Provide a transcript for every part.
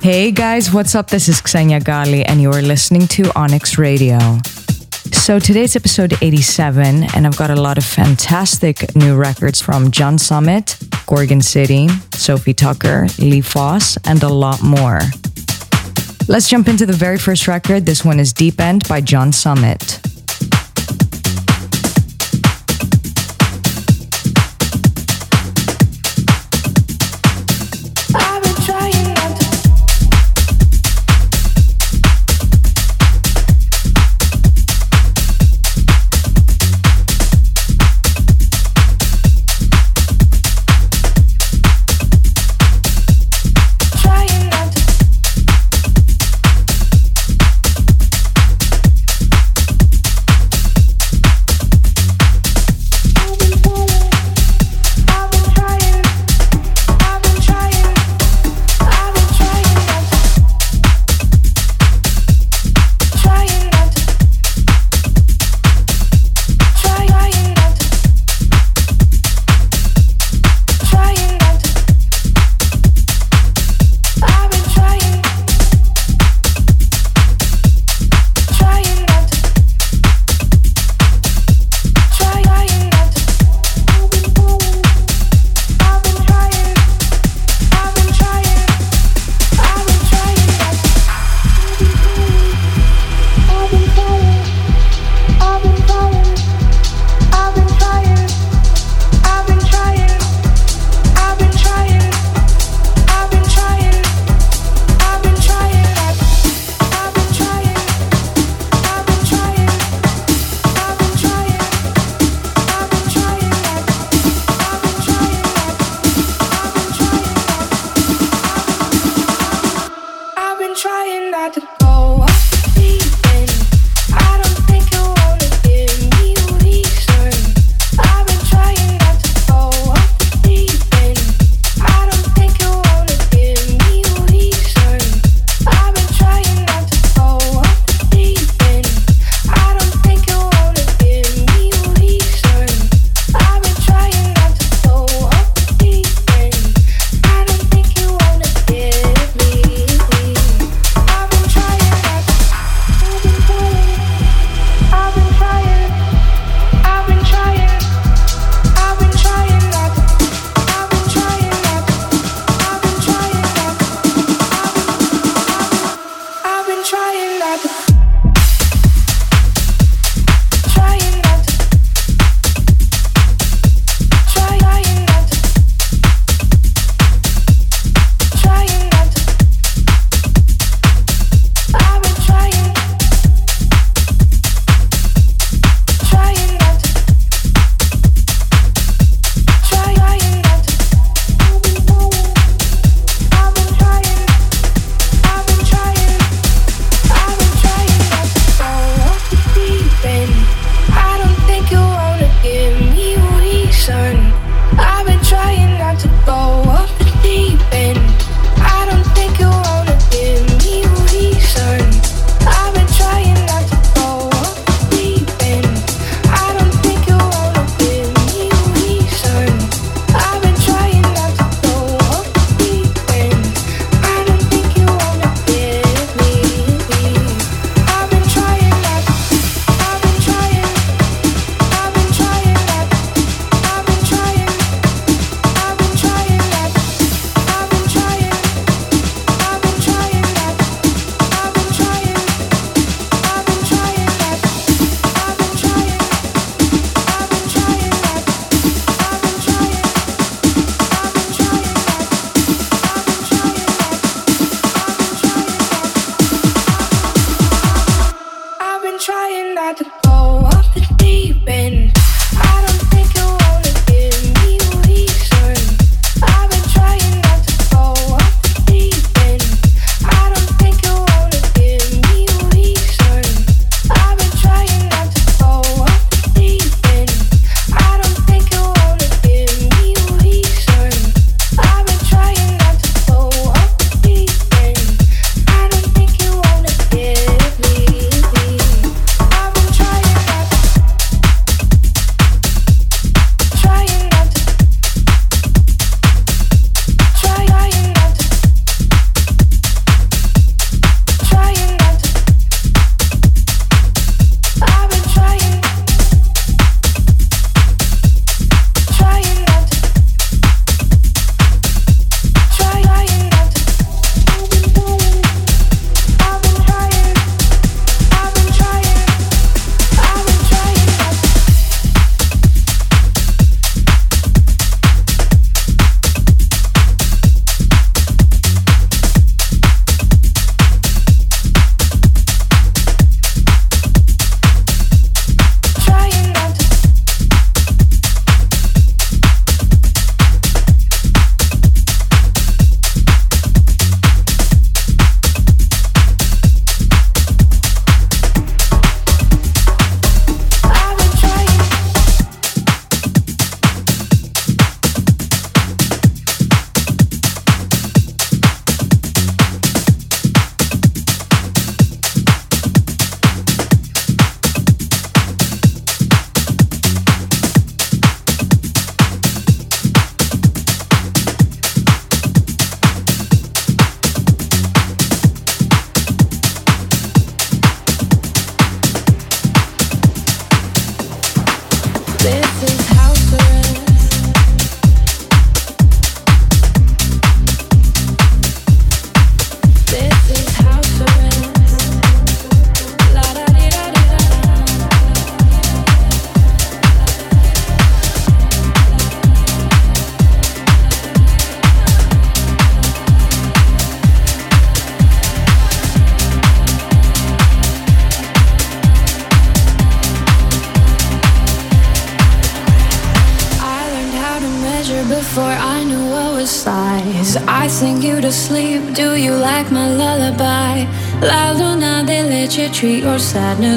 Hey guys, what's up? This is Xenia Ghali, and you are listening to Onyx Radio. So today's episode 87, and I've got a lot of fantastic new records from John Summit, Gorgon City, Sofi Tukker, Lee Foss, and a lot more. Let's jump into the very first record. This one is Deep End by John Summit.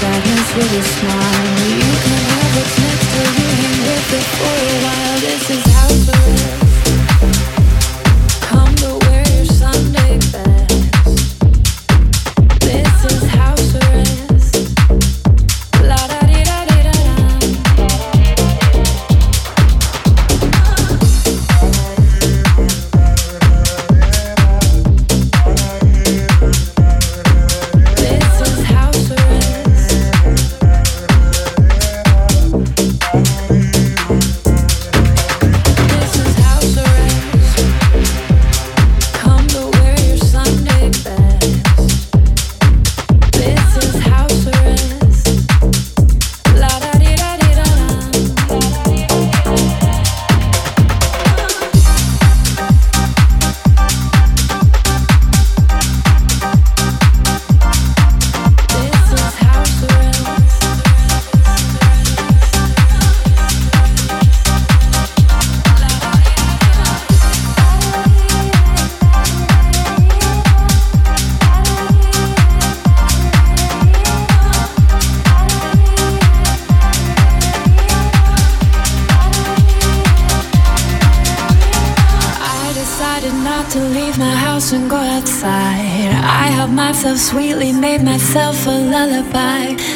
sadness with a smile.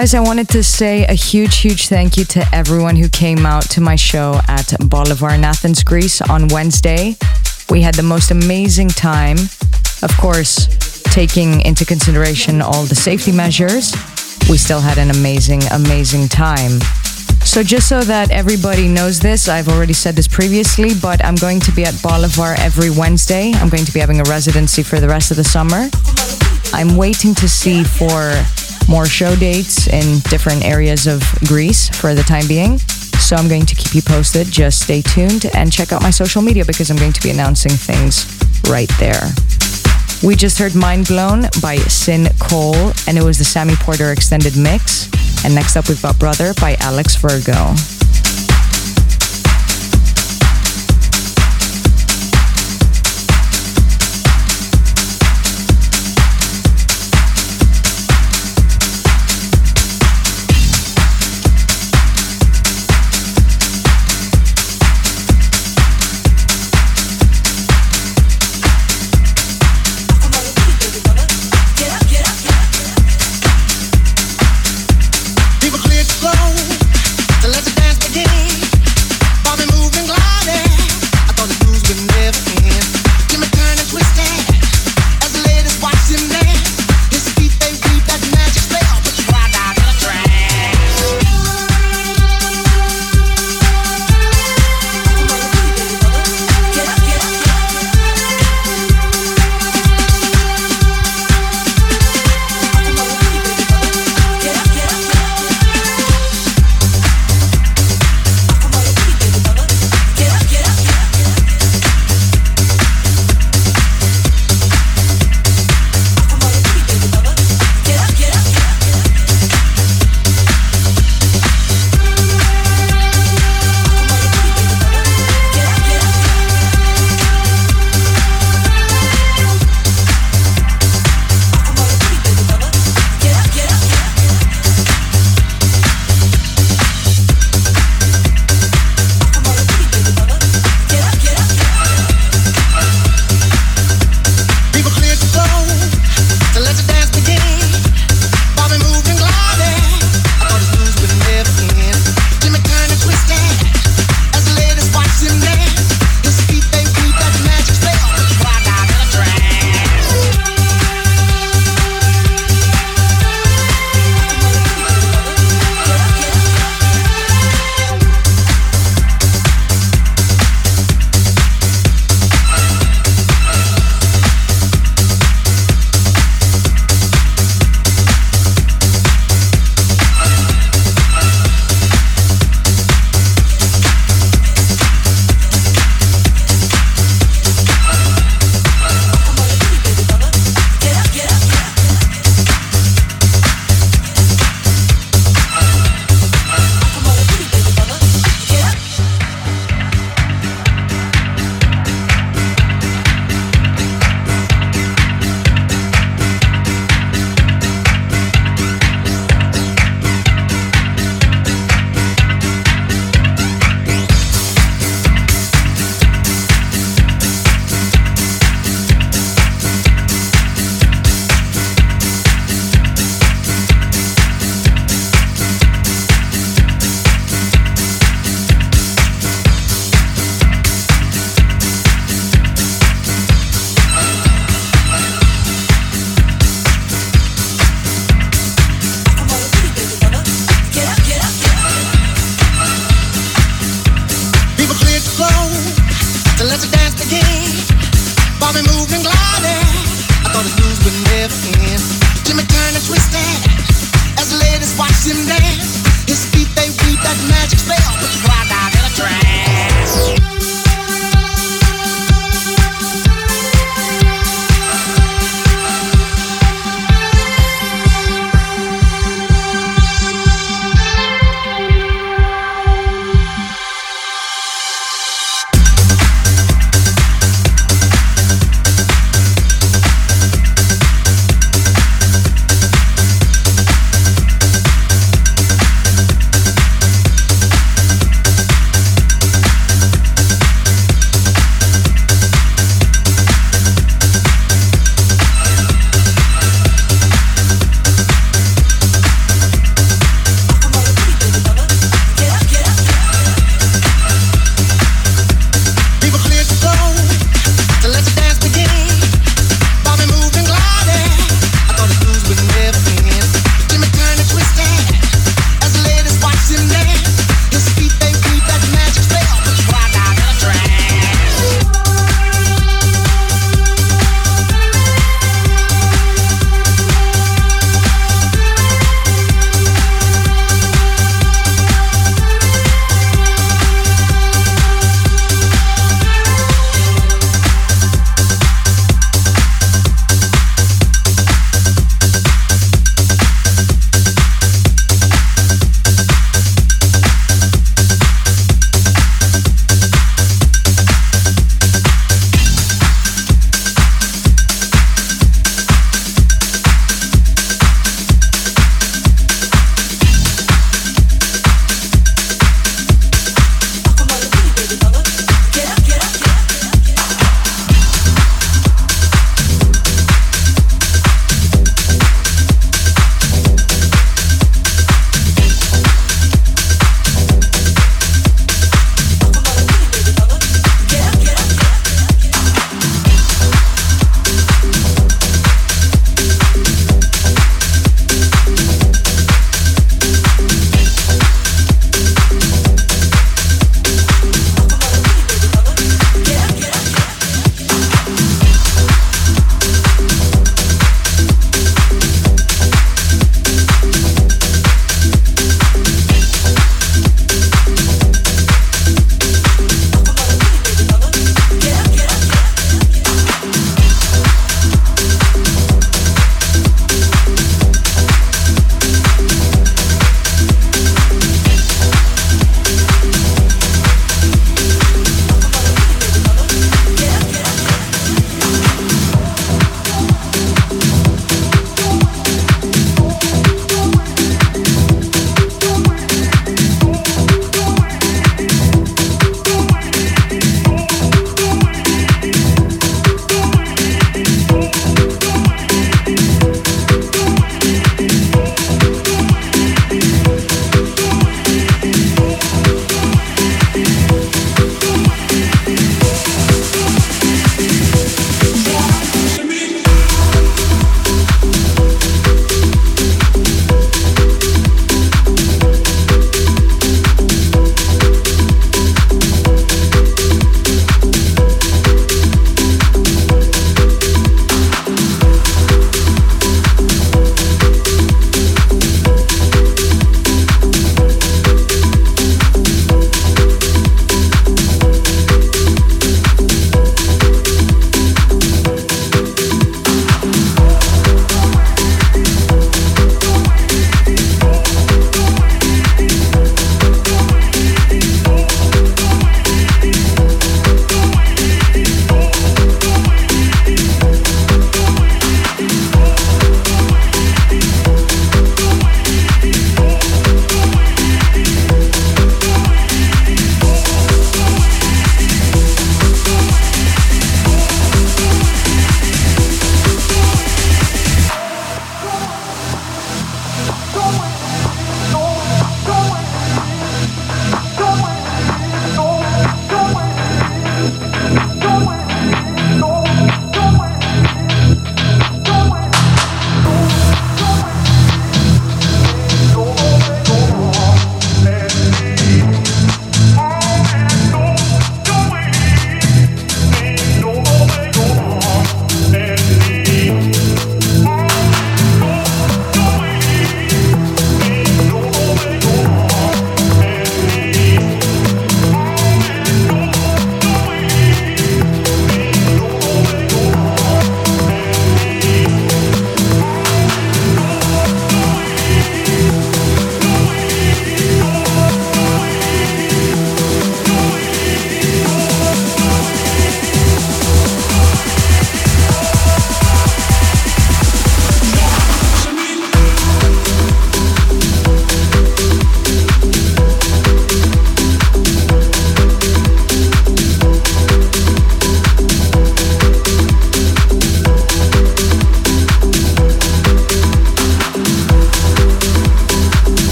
Guys, I wanted to say a huge, huge thank you to everyone who came out to my show at Bolivar in Athens, Greece on Wednesday. We had the most amazing time. Of course, taking into consideration all the safety measures, we still had an amazing, amazing time. So, just so that everybody knows this, I've already said this previously, but I'm going to be at Bolivar every Wednesday. I'm going to be having a residency for the rest of the summer. I'm waiting to see for more show dates in different areas of Greece for the time being. So I'm going to keep you posted. Just stay tuned and check out my social media because I'm going to be announcing things right there. We just heard Mind Blown by Sin Cole, and it was the Sammy Porter extended mix. And next up, we've got Brother by Alex Virgo.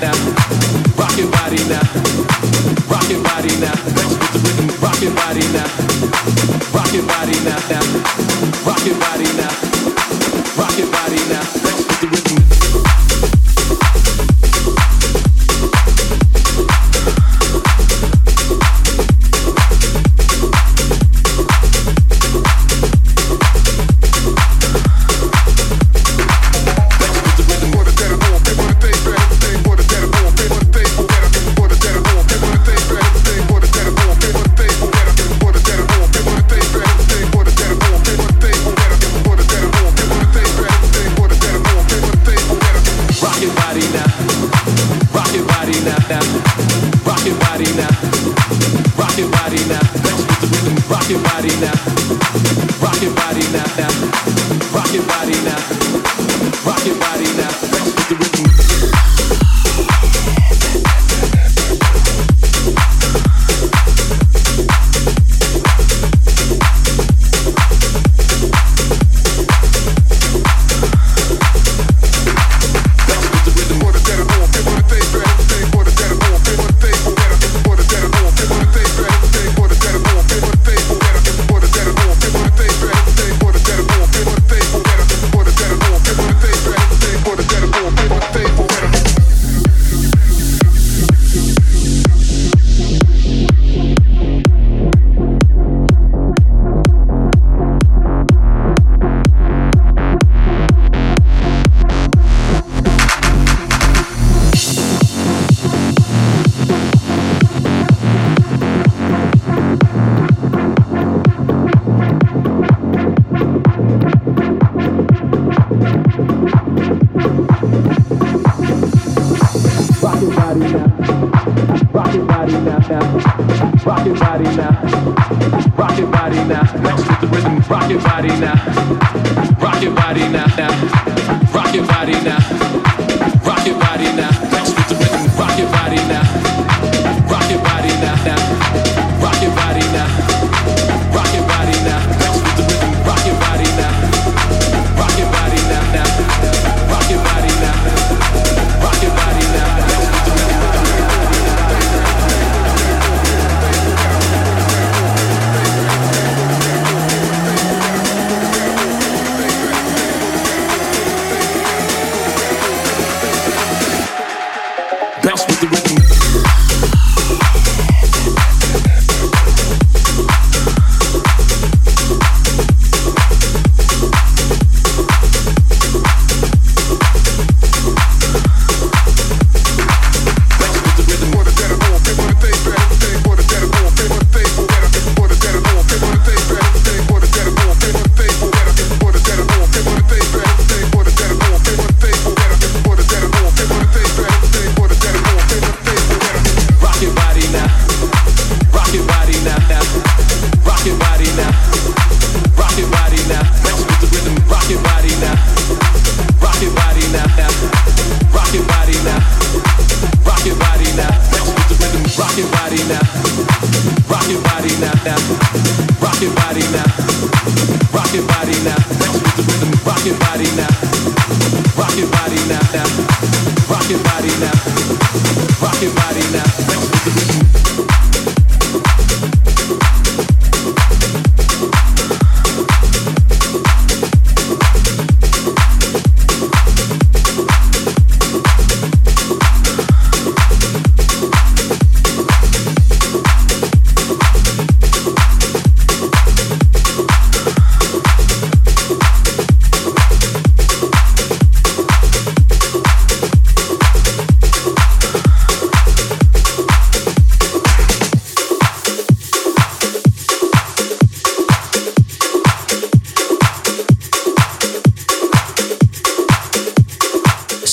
them.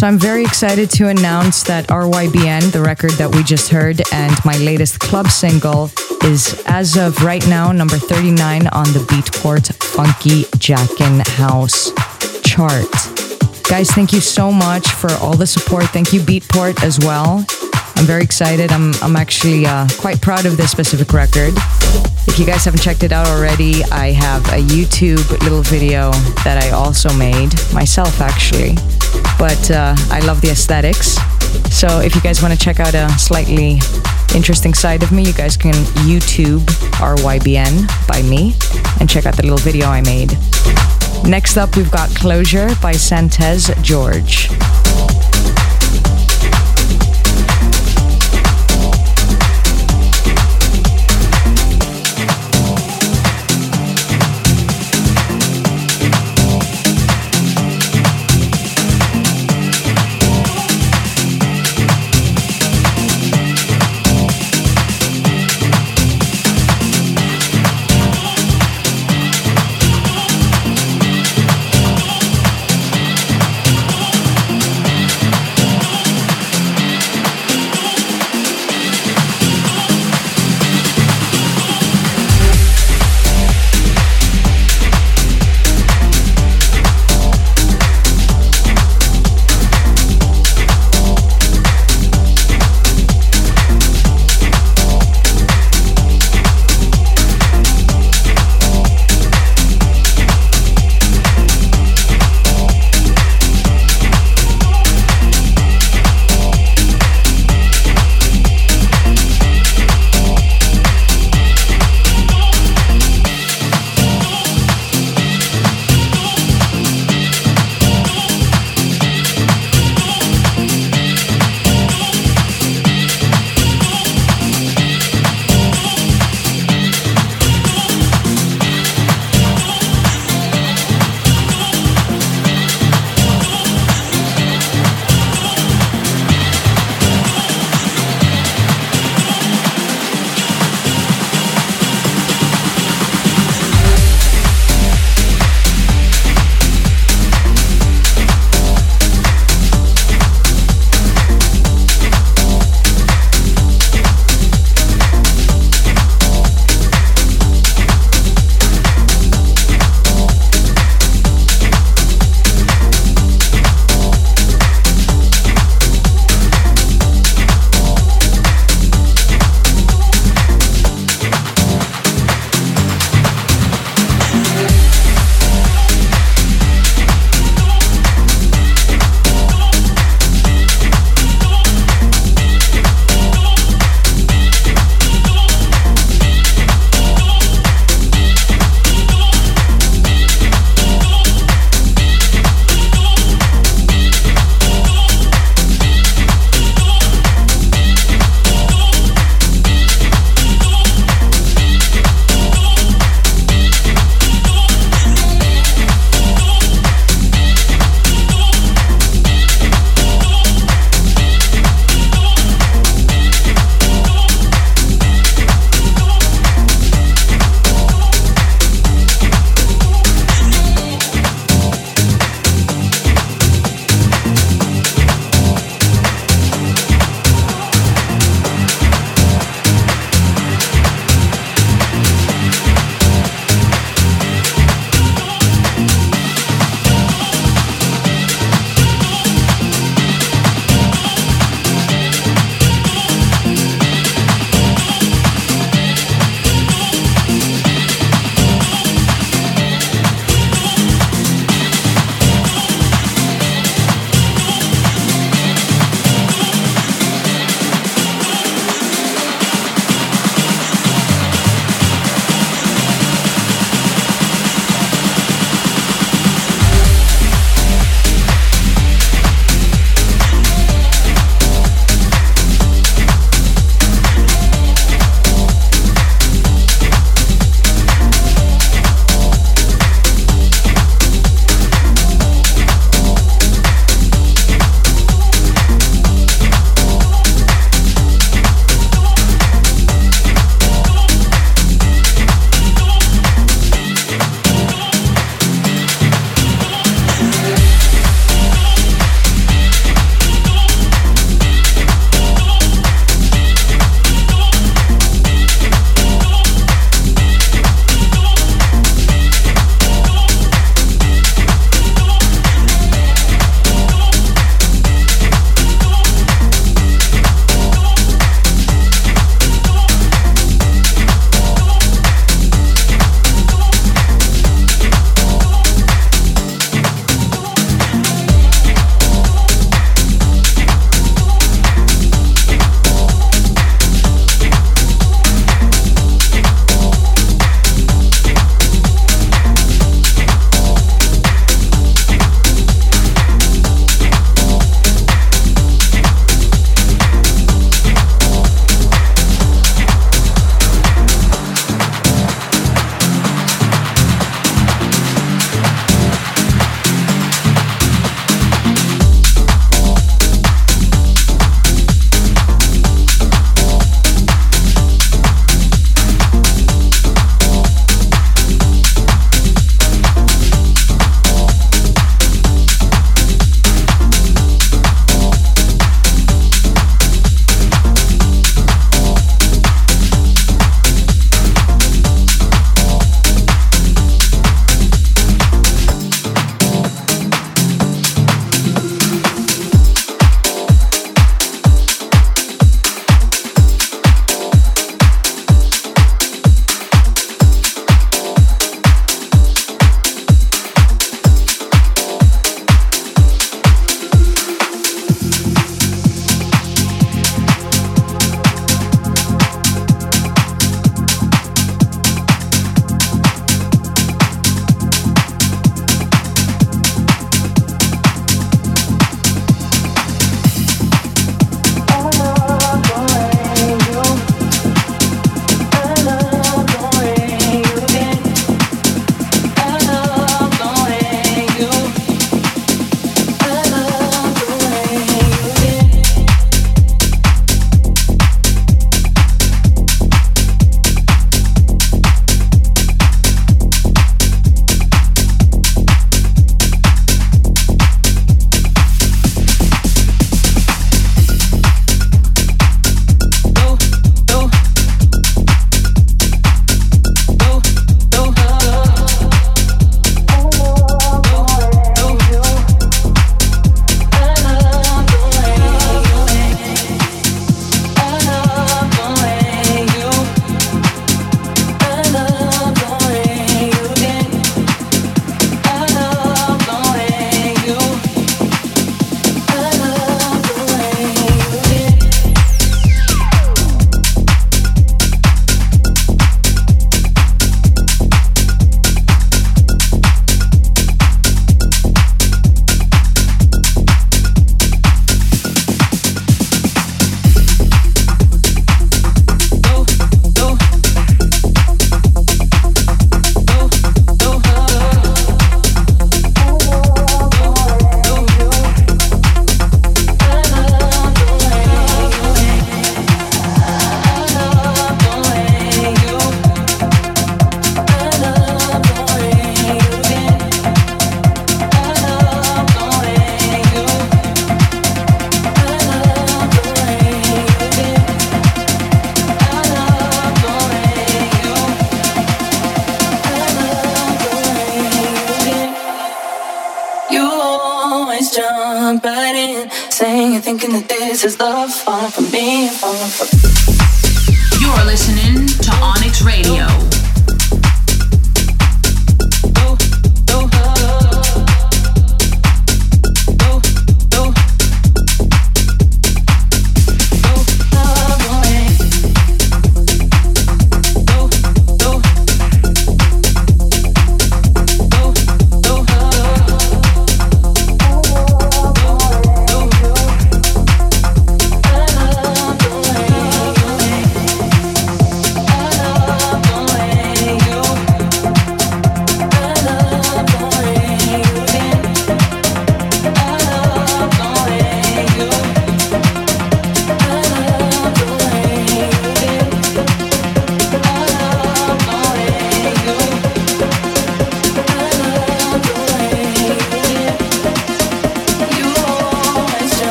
So I'm very excited to announce that RYBN, the record that we just heard, and my latest club single is, as of right now, number 39 on the Beatport Funky Jackin House chart. Guys, thank you so much for all the support. Thank you, Beatport, as well. I'm very excited. I'm, I'm actually uh, quite proud of this specific record. If you guys haven't checked it out already, I have a YouTube little video that I also made myself, actually but uh, I love the aesthetics. So if you guys want to check out a slightly interesting side of me, you guys can YouTube RYBN by me and check out the little video I made. Next up, we've got Closure by Santez George.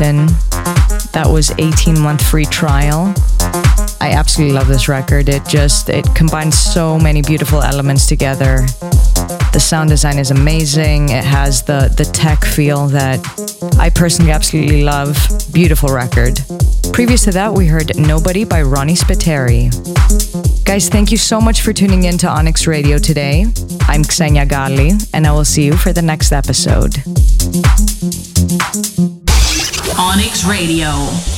That was 18 month free trial. I absolutely love this record. It just it combines so many beautiful elements together. The sound design is amazing. It has the the tech feel that I personally absolutely love. Beautiful record. Previous to that, we heard Nobody by Ronnie Spiteri. Guys, thank you so much for tuning in to Onyx Radio today. I'm Xenia Ghali, and I will see you for the next episode. Onyx Radio.